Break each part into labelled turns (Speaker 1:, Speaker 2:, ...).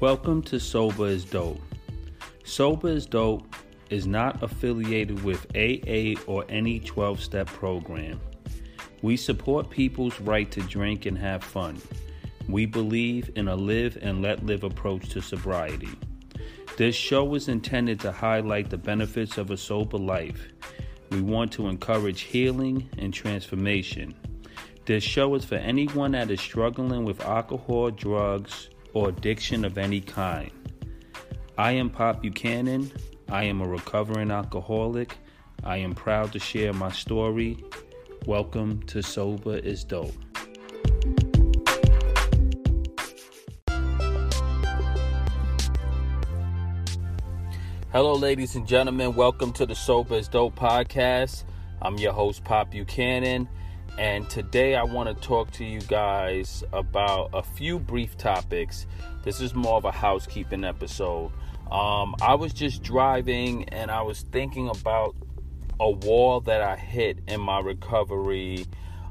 Speaker 1: Welcome to Sober is Dope. Sober is Dope is not affiliated with AA or any 12 step program. We support people's right to drink and have fun. We believe in a live and let live approach to sobriety. This show is intended to highlight the benefits of a sober life. We want to encourage healing and transformation. This show is for anyone that is struggling with alcohol, drugs, or addiction of any kind. I am Pop Buchanan. I am a recovering alcoholic. I am proud to share my story. Welcome to Sober is Dope. Hello, ladies and gentlemen. Welcome to the Sober is Dope podcast. I'm your host, Pop Buchanan. And today I want to talk to you guys about a few brief topics. This is more of a housekeeping episode. Um, I was just driving and I was thinking about a wall that I hit in my recovery.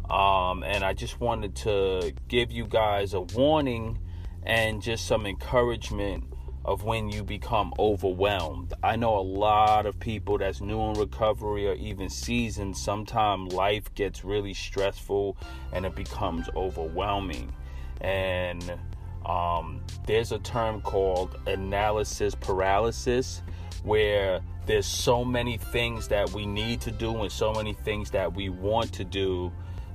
Speaker 1: Um, and I just wanted to give you guys a warning and just some encouragement of when you become overwhelmed. I know a lot of people that's new in recovery or even seasoned, sometimes life gets really stressful and it becomes overwhelming. And um, there's a term called analysis paralysis where there's so many things that we need to do and so many things that we want to do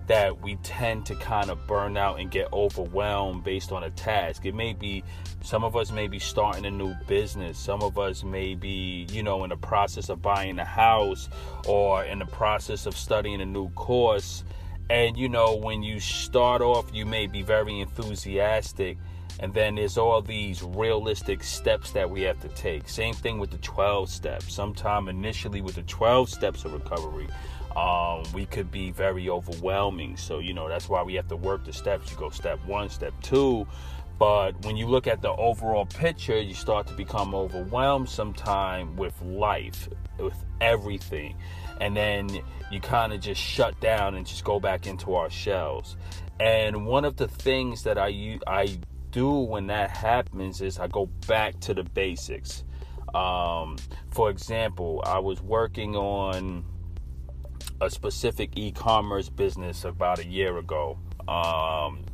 Speaker 1: that we tend to kind of burn out and get overwhelmed based on a task. It may be some of us may be starting a new business, some of us may be, you know, in the process of buying a house or in the process of studying a new course. And you know, when you start off, you may be very enthusiastic. And then there's all these realistic steps that we have to take. Same thing with the 12 steps. Sometime initially with the 12 steps of recovery, um, we could be very overwhelming. So, you know, that's why we have to work the steps. You go step one, step two. But when you look at the overall picture, you start to become overwhelmed sometime with life, with everything. And then you kind of just shut down and just go back into our shells. And one of the things that I, I do when that happens is I go back to the basics. Um, for example, I was working on a specific e-commerce business about a year ago. Um,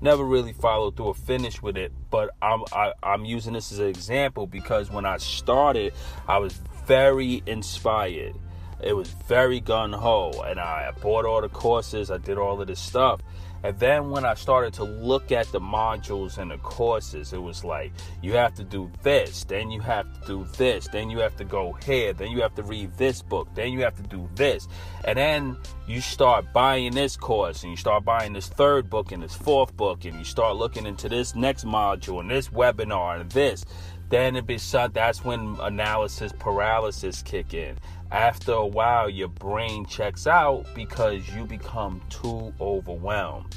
Speaker 1: never really followed through or finished with it, but I'm I, am i am using this as an example because when I started, I was very inspired. It was very gun ho, and I bought all the courses. I did all of this stuff, and then when I started to look at the modules and the courses, it was like, you have to do this, then you have to do this, then you have to go here, then you have to read this book, then you have to do this. And then you start buying this course and you start buying this third book and this fourth book and you start looking into this next module and this webinar and this. Then it be that's when analysis paralysis kick in. After a while your brain checks out because you become too overwhelmed.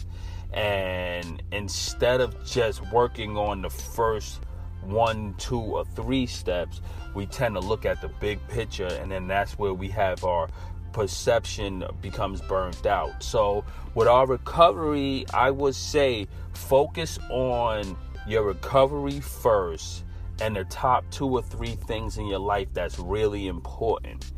Speaker 1: And instead of just working on the first one two or three steps we tend to look at the big picture and then that's where we have our perception becomes burnt out. So with our recovery i would say focus on your recovery first and the top two or three things in your life that's really important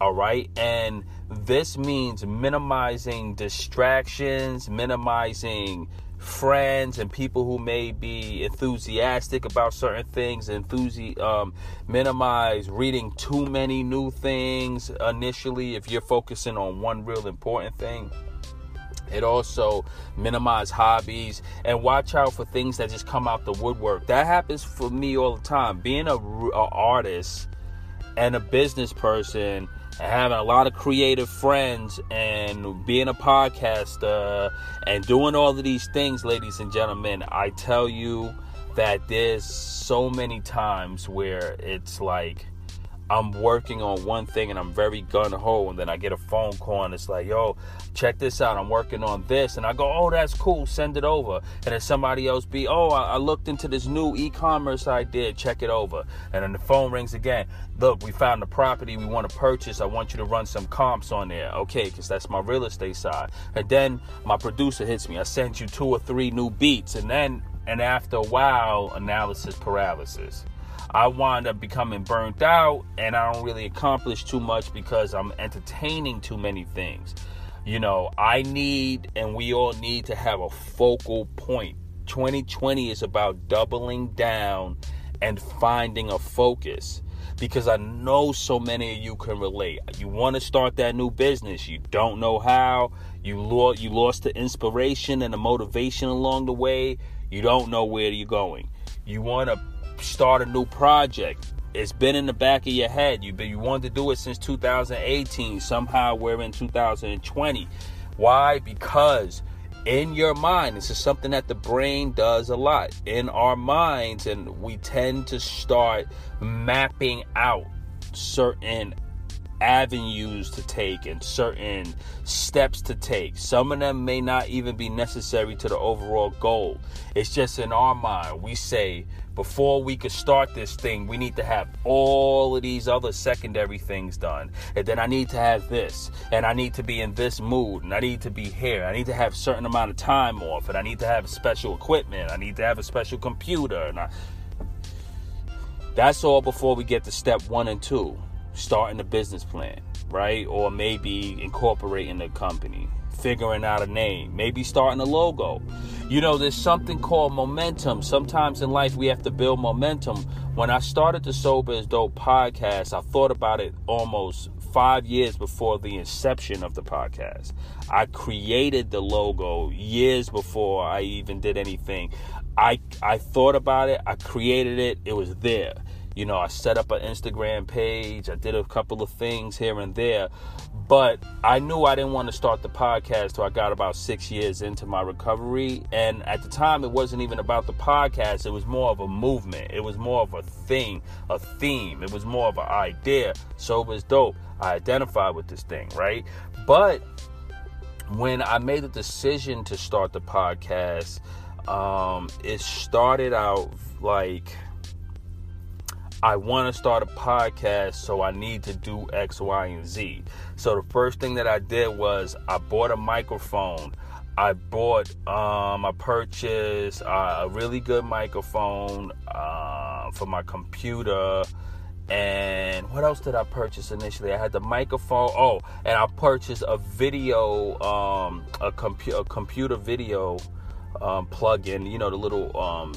Speaker 1: all right. And this means minimizing distractions, minimizing friends and people who may be enthusiastic about certain things enthusi- um, minimize reading too many new things initially if you're focusing on one real important thing it also minimize hobbies and watch out for things that just come out the woodwork. That happens for me all the time. Being a, a artist and a business person and having a lot of creative friends and being a podcaster and doing all of these things, ladies and gentlemen, I tell you that there's so many times where it's like I'm working on one thing and I'm very gun ho, and then I get a phone call and it's like, yo, check this out. I'm working on this. And I go, oh, that's cool. Send it over. And then somebody else be, oh, I, I looked into this new e commerce I did. Check it over. And then the phone rings again. Look, we found the property we want to purchase. I want you to run some comps on there. Okay, because that's my real estate side. And then my producer hits me. I sent you two or three new beats. And then and after a while, analysis paralysis. I wind up becoming burnt out and I don't really accomplish too much because I'm entertaining too many things. You know, I need and we all need to have a focal point. 2020 is about doubling down and finding a focus because I know so many of you can relate. You want to start that new business, you don't know how. You lost you lost the inspiration and the motivation along the way. You don't know where you're going. You want to start a new project. It's been in the back of your head. You've been you wanted to do it since 2018. Somehow we're in 2020. Why? Because in your mind, this is something that the brain does a lot in our minds, and we tend to start mapping out certain avenues to take and certain steps to take. Some of them may not even be necessary to the overall goal. It's just in our mind. We say, before we could start this thing, we need to have all of these other secondary things done. And then I need to have this, and I need to be in this mood, and I need to be here. I need to have a certain amount of time off, and I need to have special equipment. I need to have a special computer, and I, that's all before we get to step one and two starting a business plan, right? Or maybe incorporating a company, figuring out a name, maybe starting a logo. You know, there's something called momentum. Sometimes in life we have to build momentum. When I started the Sober is Dope podcast, I thought about it almost five years before the inception of the podcast. I created the logo years before I even did anything. I I thought about it, I created it, it was there. You know, I set up an Instagram page, I did a couple of things here and there, but I knew I didn't want to start the podcast till I got about six years into my recovery. And at the time, it wasn't even about the podcast, it was more of a movement, it was more of a thing, a theme, it was more of an idea. Sober is dope. I identified with this thing, right? But when I made the decision to start the podcast, um, it started out like I want to start a podcast, so I need to do X, Y, and Z. So the first thing that I did was I bought a microphone. I bought, um, I purchased uh, a really good microphone uh, for my computer. And what else did I purchase initially? I had the microphone. Oh, and I purchased a video, um, a, compu- a computer video um, plug-in. You know, the little um,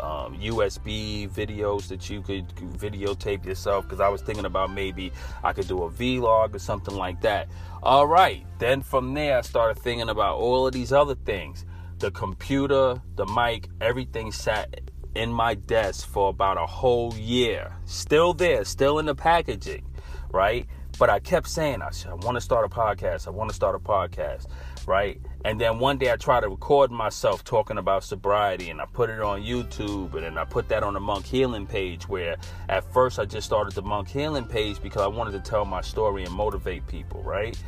Speaker 1: um, USB videos that you could videotape yourself because I was thinking about maybe I could do a vlog or something like that. All right, then from there I started thinking about all of these other things. The computer, the mic, everything sat in my desk for about a whole year. Still there, still in the packaging, right? But I kept saying, I, I want to start a podcast. I want to start a podcast, right? And then one day I tried to record myself talking about sobriety and I put it on YouTube and then I put that on the Monk Healing page where at first I just started the Monk Healing page because I wanted to tell my story and motivate people, right?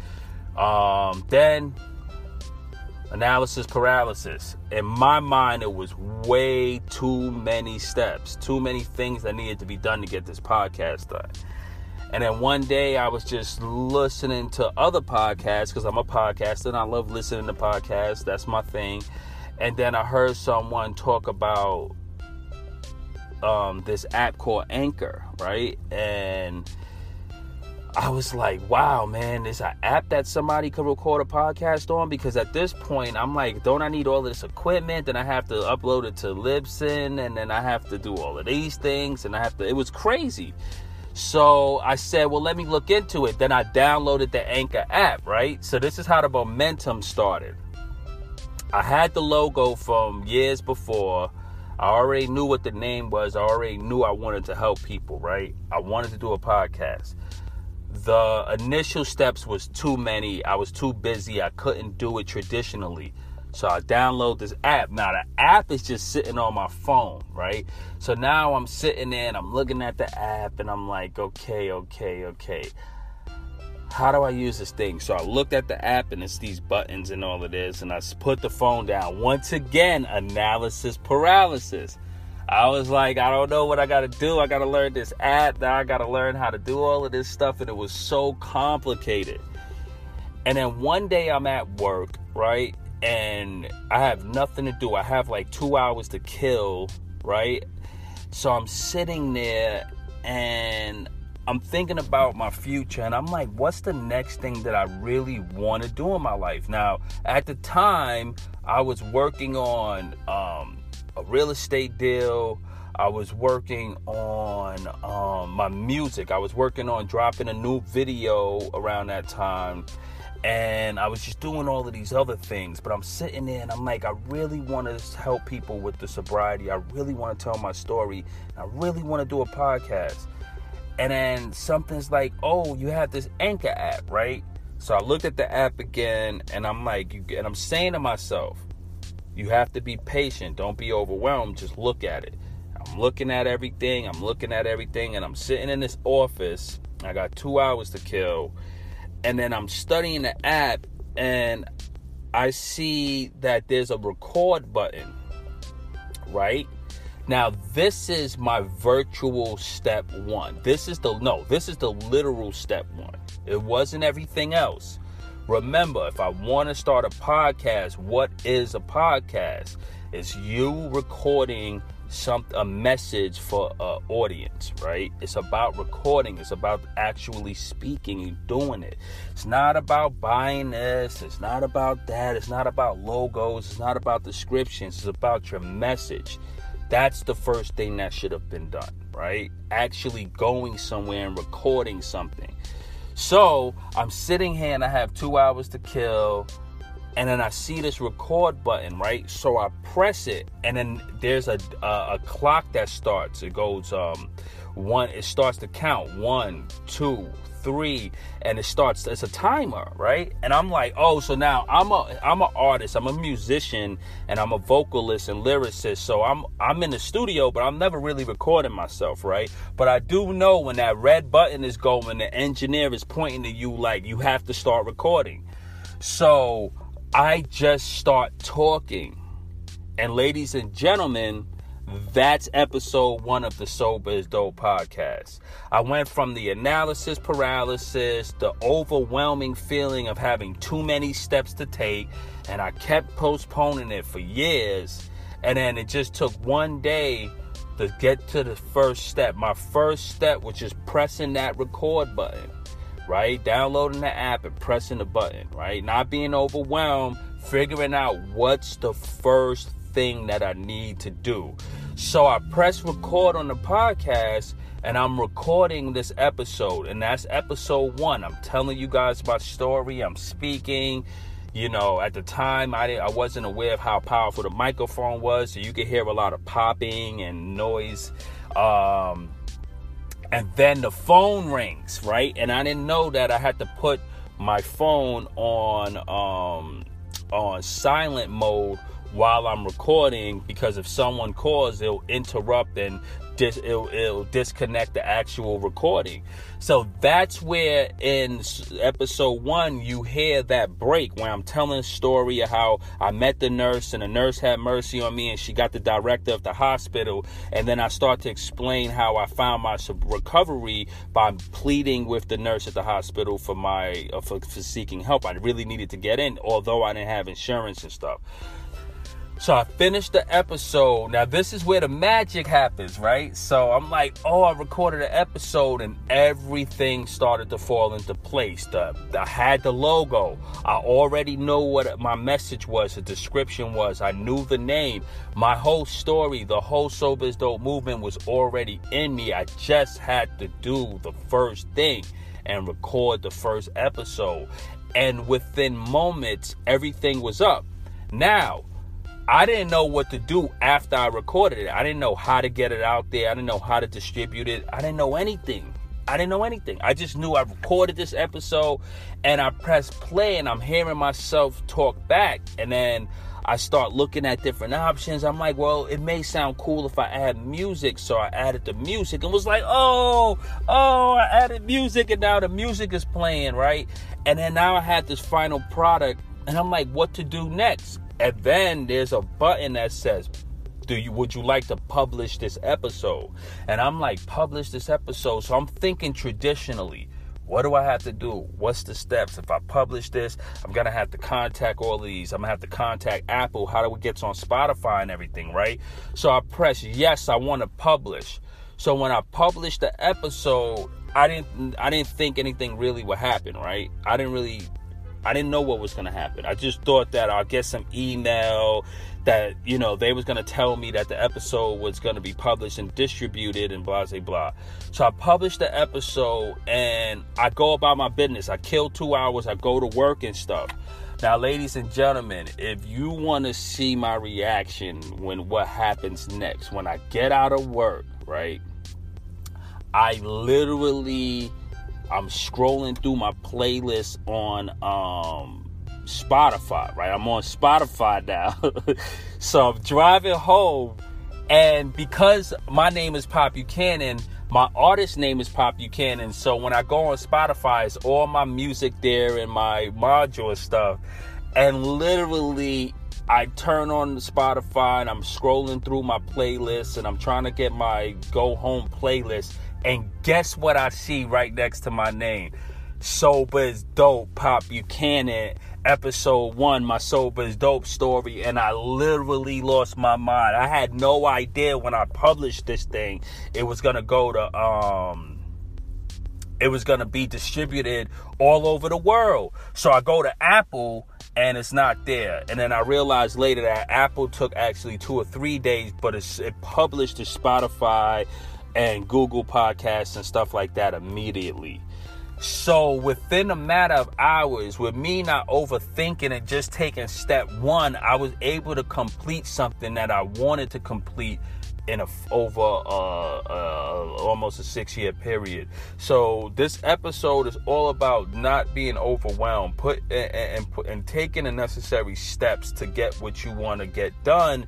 Speaker 1: Um, then analysis paralysis. In my mind, it was way too many steps, too many things that needed to be done to get this podcast done. And then one day I was just listening to other podcasts because I'm a podcaster and I love listening to podcasts. That's my thing. And then I heard someone talk about um, this app called Anchor, right? And I was like, wow, man, there's an app that somebody could record a podcast on because at this point, I'm like, don't I need all this equipment? Then I have to upload it to Libsyn and then I have to do all of these things and I have to, it was crazy. So I said, well, let me look into it. Then I downloaded the Anchor app, right? So this is how the momentum started. I had the logo from years before. I already knew what the name was. I already knew I wanted to help people, right? I wanted to do a podcast. The initial steps was too many. I was too busy. I couldn't do it traditionally. So I download this app. Now the app is just sitting on my phone, right? So now I'm sitting and I'm looking at the app and I'm like, okay, okay, okay. How do I use this thing? So I looked at the app and it's these buttons and all of this, and I put the phone down. Once again, analysis paralysis. I was like, I don't know what I gotta do. I gotta learn this app. Now I gotta learn how to do all of this stuff, and it was so complicated. And then one day I'm at work, right? And I have nothing to do. I have like two hours to kill, right? So I'm sitting there and I'm thinking about my future and I'm like, what's the next thing that I really want to do in my life? Now, at the time, I was working on um, a real estate deal. I was working on um, my music. I was working on dropping a new video around that time. And I was just doing all of these other things. But I'm sitting there and I'm like, I really want to help people with the sobriety. I really want to tell my story. I really want to do a podcast. And then something's like, oh, you have this Anchor app, right? So I looked at the app again and I'm like, and I'm saying to myself, you have to be patient. Don't be overwhelmed. Just look at it. I'm looking at everything. I'm looking at everything. And I'm sitting in this office. I got two hours to kill. And then I'm studying the app and I see that there's a record button, right? Now, this is my virtual step one. This is the, no, this is the literal step one. It wasn't everything else. Remember, if I want to start a podcast, what is a podcast? It's you recording some a message for an audience, right? It's about recording. It's about actually speaking and doing it. It's not about buying this. It's not about that. It's not about logos. It's not about descriptions. It's about your message. That's the first thing that should have been done, right? Actually going somewhere and recording something. So I'm sitting here and I have two hours to kill. And then I see this record button, right? So I press it, and then there's a a, a clock that starts. It goes um one. It starts to count one, two, three and it starts it's a timer right and i'm like oh so now i'm a i'm an artist i'm a musician and i'm a vocalist and lyricist so i'm i'm in the studio but i'm never really recording myself right but i do know when that red button is going the engineer is pointing to you like you have to start recording so i just start talking and ladies and gentlemen that's episode one of the Sober is Dope podcast. I went from the analysis paralysis, the overwhelming feeling of having too many steps to take, and I kept postponing it for years. And then it just took one day to get to the first step. My first step was just pressing that record button, right? Downloading the app and pressing the button, right? Not being overwhelmed, figuring out what's the first thing that I need to do. So I press record on the podcast and I'm recording this episode, and that's episode one. I'm telling you guys my story, I'm speaking. You know, at the time, I, I wasn't aware of how powerful the microphone was, so you could hear a lot of popping and noise. Um, and then the phone rings, right? And I didn't know that I had to put my phone on um, on silent mode while I'm recording because if someone calls, it'll interrupt and dis- it'll, it'll disconnect the actual recording. So that's where in episode one you hear that break where I'm telling a story of how I met the nurse and the nurse had mercy on me and she got the director of the hospital. And then I start to explain how I found my recovery by pleading with the nurse at the hospital for my uh, for, for seeking help. I really needed to get in, although I didn't have insurance and stuff. So I finished the episode. Now this is where the magic happens, right? So I'm like, oh, I recorded an episode and everything started to fall into place. The, I had the logo. I already know what my message was, the description was. I knew the name. My whole story, the whole Sober Dope movement was already in me. I just had to do the first thing and record the first episode. And within moments, everything was up. Now, I didn't know what to do after I recorded it. I didn't know how to get it out there. I didn't know how to distribute it. I didn't know anything. I didn't know anything. I just knew I recorded this episode and I pressed play and I'm hearing myself talk back. And then I start looking at different options. I'm like, well, it may sound cool if I add music. So I added the music and was like, oh, oh, I added music and now the music is playing, right? And then now I had this final product and I'm like, what to do next? And then there's a button that says, do you would you like to publish this episode? And I'm like, publish this episode. So I'm thinking traditionally, What do I have to do? What's the steps? If I publish this, I'm gonna have to contact all these. I'm gonna have to contact Apple. How do it get on Spotify and everything, right? So I press yes, I want to publish. So when I published the episode, I didn't I didn't think anything really would happen, right? I didn't really I didn't know what was going to happen. I just thought that I'll get some email that, you know, they was going to tell me that the episode was going to be published and distributed and blah, blah, blah. So I published the episode and I go about my business. I kill two hours. I go to work and stuff. Now, ladies and gentlemen, if you want to see my reaction when what happens next, when I get out of work, right? I literally I'm scrolling through my playlist on um, Spotify, right? I'm on Spotify now. so I'm driving home, and because my name is Pop Buchanan, my artist name is Pop Buchanan. So when I go on Spotify, it's all my music there and my module stuff. And literally, I turn on Spotify and I'm scrolling through my playlist and I'm trying to get my go home playlist and guess what I see right next to my name? Sober is Dope, Pop Buchanan, episode one, my Sober is Dope story. And I literally lost my mind. I had no idea when I published this thing, it was going to go to, um, it was going to be distributed all over the world. So I go to Apple and it's not there. And then I realized later that Apple took actually two or three days, but it published to Spotify, and Google Podcasts and stuff like that immediately. So within a matter of hours, with me not overthinking and just taking step one, I was able to complete something that I wanted to complete in a over uh, uh, almost a six year period. So this episode is all about not being overwhelmed, put and, and, and taking the necessary steps to get what you want to get done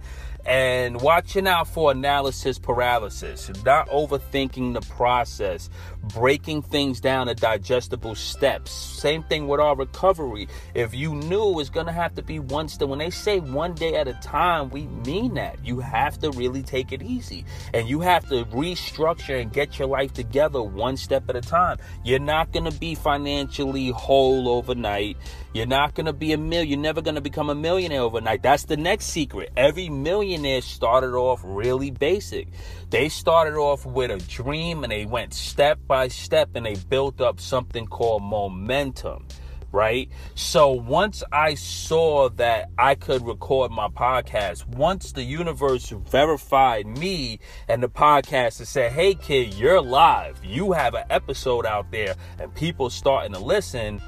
Speaker 1: and watching out for analysis paralysis, not overthinking the process, breaking things down to digestible steps. Same thing with our recovery. If you knew it's gonna have to be one step, when they say one day at a time, we mean that. You have to really take it easy and you have to restructure and get your life together one step at a time. You're not gonna be financially whole overnight. You're not gonna be a million. You're never gonna become a millionaire overnight. That's the next secret. Every millionaire started off really basic. They started off with a dream and they went step by step and they built up something called momentum right? So once I saw that I could record my podcast, once the universe verified me and the podcast and said, hey kid, you're live, you have an episode out there, and people starting to listen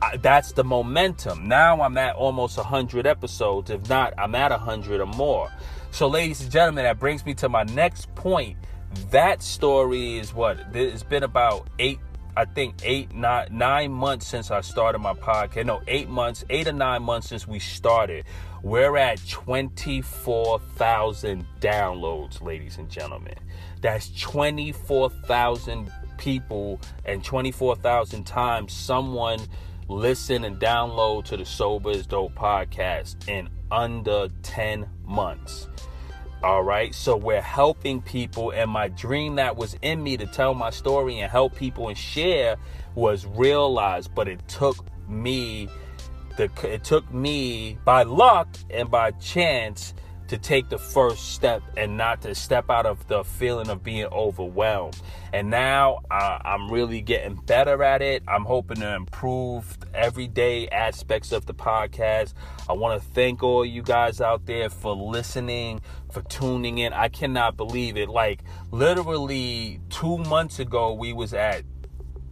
Speaker 1: I, that's the momentum. Now I'm at almost 100 episodes. If not, I'm at 100 or more. So, ladies and gentlemen, that brings me to my next point. That story is what? It's been about eight, I think, eight, nine, nine months since I started my podcast. No, eight months, eight or nine months since we started. We're at 24,000 downloads, ladies and gentlemen. That's 24,000 people and 24,000 times someone listen and download to the Sober is Dope podcast in under 10 months. All right, so we're helping people, and my dream that was in me to tell my story and help people and share was realized, but it took me the it took me by luck and by chance to take the first step and not to step out of the feeling of being overwhelmed. And now uh, I'm really getting better at it. I'm hoping to improve everyday aspects of the podcast. I want to thank all you guys out there for listening, for tuning in. I cannot believe it. Like literally 2 months ago we was at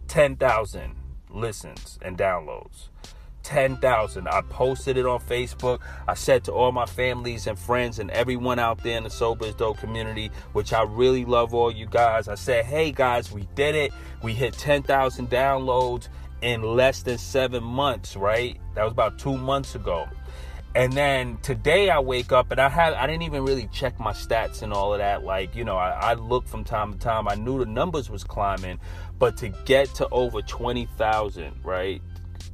Speaker 1: 10,000 listens and downloads. 10,000. I posted it on Facebook. I said to all my families and friends and everyone out there in the Sober is Dope community, which I really love all you guys. I said, hey guys, we did it. We hit 10,000 downloads in less than seven months, right? That was about two months ago. And then today I wake up and I had I didn't even really check my stats and all of that. Like, you know, I, I look from time to time. I knew the numbers was climbing, but to get to over 20,000, right?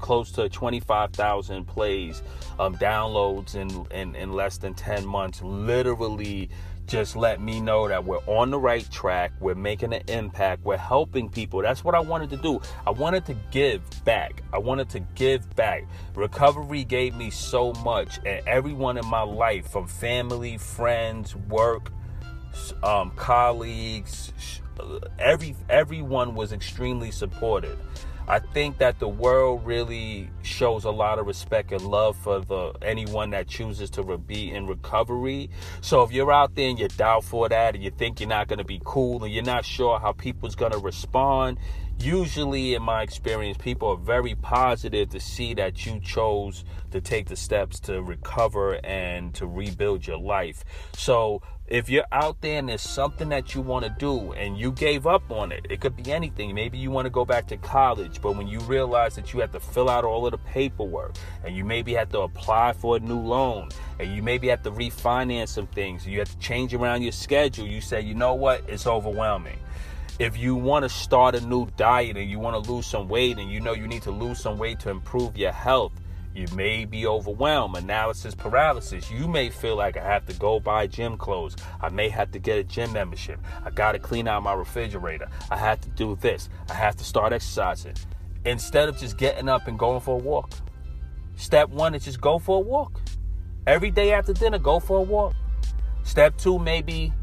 Speaker 1: Close to 25,000 plays, um, downloads in, in, in less than 10 months. Literally just let me know that we're on the right track. We're making an impact. We're helping people. That's what I wanted to do. I wanted to give back. I wanted to give back. Recovery gave me so much, and everyone in my life, from family, friends, work, um, colleagues, every everyone was extremely supportive. I think that the world really shows a lot of respect and love for the anyone that chooses to be in recovery. So if you're out there and you're doubtful of that and you think you're not going to be cool and you're not sure how people's going to respond, usually in my experience people are very positive to see that you chose to take the steps to recover and to rebuild your life. So if you're out there and there's something that you want to do and you gave up on it, it could be anything. Maybe you want to go back to college, but when you realize that you have to fill out all of the paperwork and you maybe have to apply for a new loan and you maybe have to refinance some things, you have to change around your schedule, you say, you know what, it's overwhelming. If you want to start a new diet and you want to lose some weight and you know you need to lose some weight to improve your health, you may be overwhelmed, analysis paralysis. You may feel like I have to go buy gym clothes. I may have to get a gym membership. I got to clean out my refrigerator. I have to do this. I have to start exercising. Instead of just getting up and going for a walk. Step one is just go for a walk. Every day after dinner, go for a walk. Step two, maybe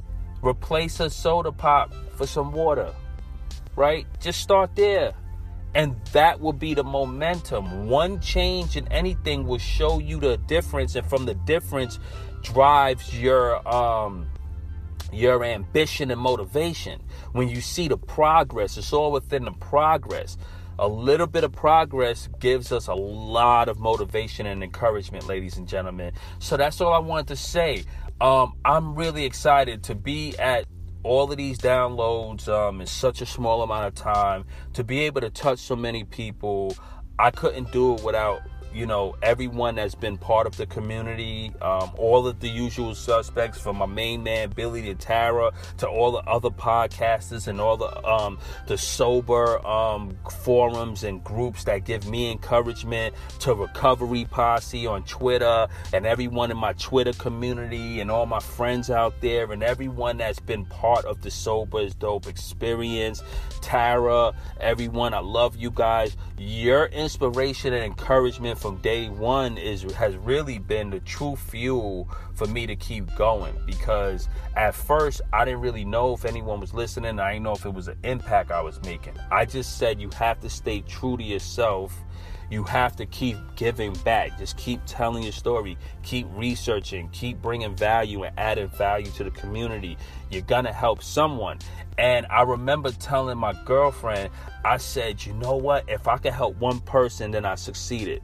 Speaker 1: replace a soda pop for some water. Right? Just start there. And that will be the momentum. One change in anything will show you the difference, and from the difference drives your um your ambition and motivation. When you see the progress, it's all within the progress. A little bit of progress gives us a lot of motivation and encouragement, ladies and gentlemen. So that's all I wanted to say. Um, I'm really excited to be at all of these downloads um, in such a small amount of time to be able to touch so many people i couldn't do it without you know, everyone that's been part of the community, um, all of the usual suspects from my main man Billy to Tara to all the other podcasters and all the um, the sober um, forums and groups that give me encouragement to Recovery Posse on Twitter and everyone in my Twitter community and all my friends out there and everyone that's been part of the Sober is Dope experience. Tara, everyone, I love you guys. Your inspiration and encouragement from day one is has really been the true fuel for me to keep going because at first I didn't really know if anyone was listening. I didn't know if it was an impact I was making. I just said you have to stay true to yourself. You have to keep giving back. Just keep telling your story. Keep researching. Keep bringing value and adding value to the community. You're going to help someone. And I remember telling my girlfriend, I said, you know what? If I could help one person, then I succeeded.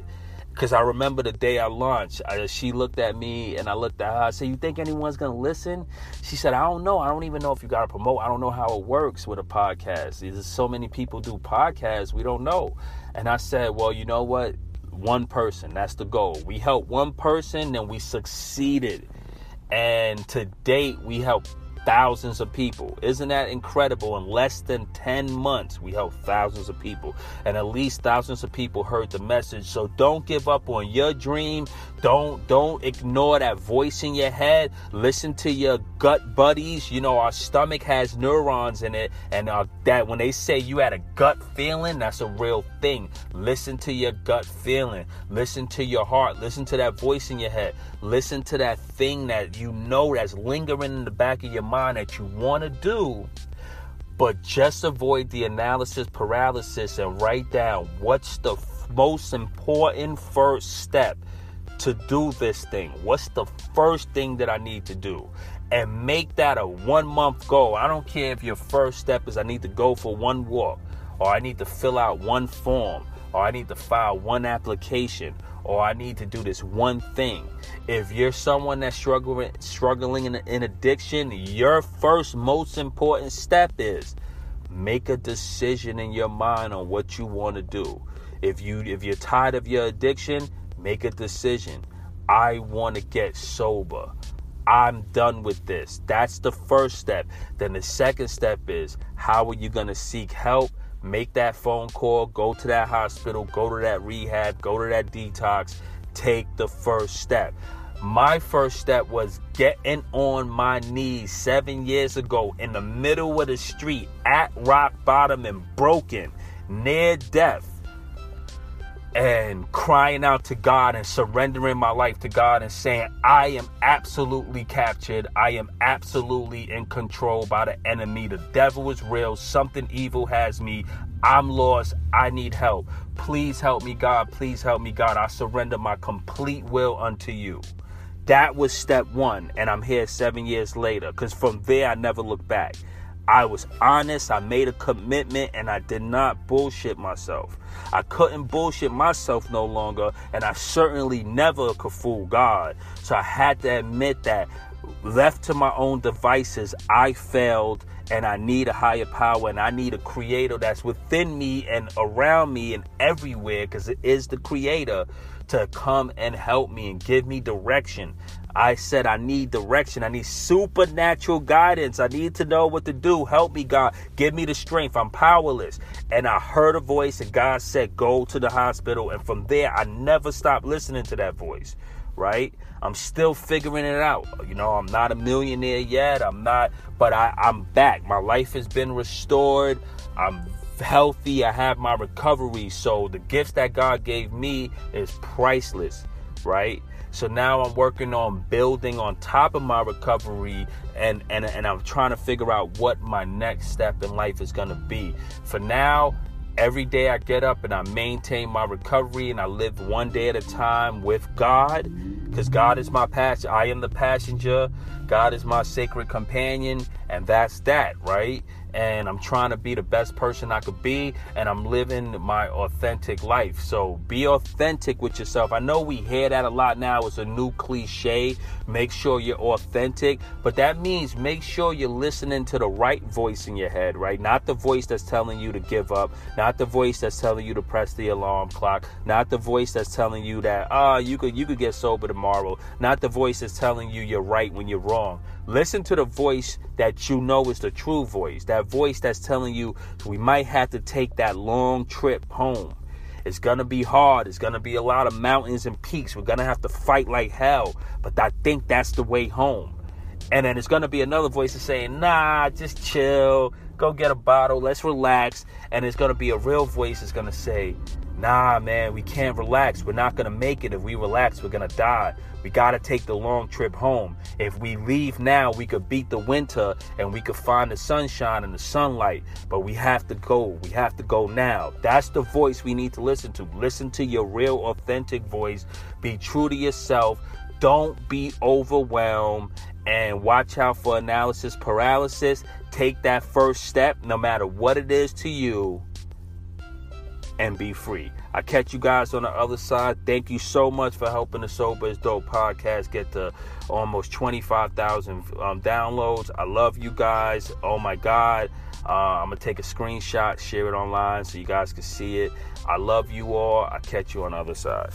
Speaker 1: Because I remember the day I launched, I, she looked at me and I looked at her. I said, You think anyone's going to listen? She said, I don't know. I don't even know if you got to promote. I don't know how it works with a podcast. There's so many people do podcasts, we don't know. And I said, Well, you know what? One person, that's the goal. We helped one person, then we succeeded. And to date, we helped thousands of people. Isn't that incredible? In less than 10 months, we helped thousands of people. And at least thousands of people heard the message. So don't give up on your dream. Don't don't ignore that voice in your head. Listen to your gut buddies. You know, our stomach has neurons in it. And uh, that when they say you had a gut feeling, that's a real thing. Listen to your gut feeling. Listen to your heart. Listen to that voice in your head. Listen to that thing that you know that's lingering in the back of your mind that you want to do. But just avoid the analysis paralysis and write down what's the most important first step to do this thing. What's the first thing that I need to do? And make that a one month goal. I don't care if your first step is I need to go for one walk, or I need to fill out one form, or I need to file one application, or I need to do this one thing. If you're someone that's struggling struggling in, in addiction, your first most important step is make a decision in your mind on what you want to do. If you if you're tired of your addiction, make a decision. I want to get sober. I'm done with this. That's the first step. Then the second step is how are you going to seek help? make that phone call, go to that hospital, go to that rehab, go to that detox, take the first step. My first step was getting on my knees seven years ago in the middle of the street at rock bottom and broken, near death and crying out to God and surrendering my life to God and saying, I am absolutely captured. I am absolutely in control by the enemy. The devil is real. Something evil has me. I'm lost. I need help. Please help me, God. Please help me, God. I surrender my complete will unto you. That was step one. And I'm here seven years later because from there, I never looked back. I was honest, I made a commitment, and I did not bullshit myself. I couldn't bullshit myself no longer, and I certainly never could fool God. So I had to admit that, left to my own devices, I failed, and I need a higher power, and I need a creator that's within me and around me and everywhere, because it is the creator to come and help me and give me direction. I said, I need direction. I need supernatural guidance. I need to know what to do. Help me, God. Give me the strength. I'm powerless. And I heard a voice, and God said, Go to the hospital. And from there, I never stopped listening to that voice, right? I'm still figuring it out. You know, I'm not a millionaire yet. I'm not, but I, I'm back. My life has been restored. I'm healthy. I have my recovery. So the gifts that God gave me is priceless, right? So now I'm working on building on top of my recovery and and and I'm trying to figure out what my next step in life is going to be. For now, every day I get up and I maintain my recovery and I live one day at a time with God because God is my passenger. I am the passenger. God is my sacred companion, and that's that, right? And I'm trying to be the best person I could be, and I'm living my authentic life. So be authentic with yourself. I know we hear that a lot now. It's a new cliche. Make sure you're authentic, but that means make sure you're listening to the right voice in your head, right? Not the voice that's telling you to give up, not the voice that's telling you to press the alarm clock, not the voice that's telling you that ah oh, you could you could get sober tomorrow, not the voice that's telling you you're right when you're wrong. Listen to the voice that you know is the true voice, that voice that's telling you we might have to take that long trip home. It's gonna be hard. It's gonna be a lot of mountains and peaks. We're gonna have to fight like hell. But I think that's the way home. And then it's gonna be another voice that's saying, nah, just chill, go get a bottle, let's relax. And it's gonna be a real voice that's gonna say, nah, man, we can't relax. We're not gonna make it. If we relax, we're gonna die. We got to take the long trip home. If we leave now, we could beat the winter and we could find the sunshine and the sunlight. But we have to go. We have to go now. That's the voice we need to listen to. Listen to your real, authentic voice. Be true to yourself. Don't be overwhelmed and watch out for analysis paralysis. Take that first step, no matter what it is to you, and be free. I catch you guys on the other side. Thank you so much for helping the Sober is Dope podcast get to almost 25,000 um, downloads. I love you guys. Oh my God. Uh, I'm going to take a screenshot, share it online so you guys can see it. I love you all. I catch you on the other side.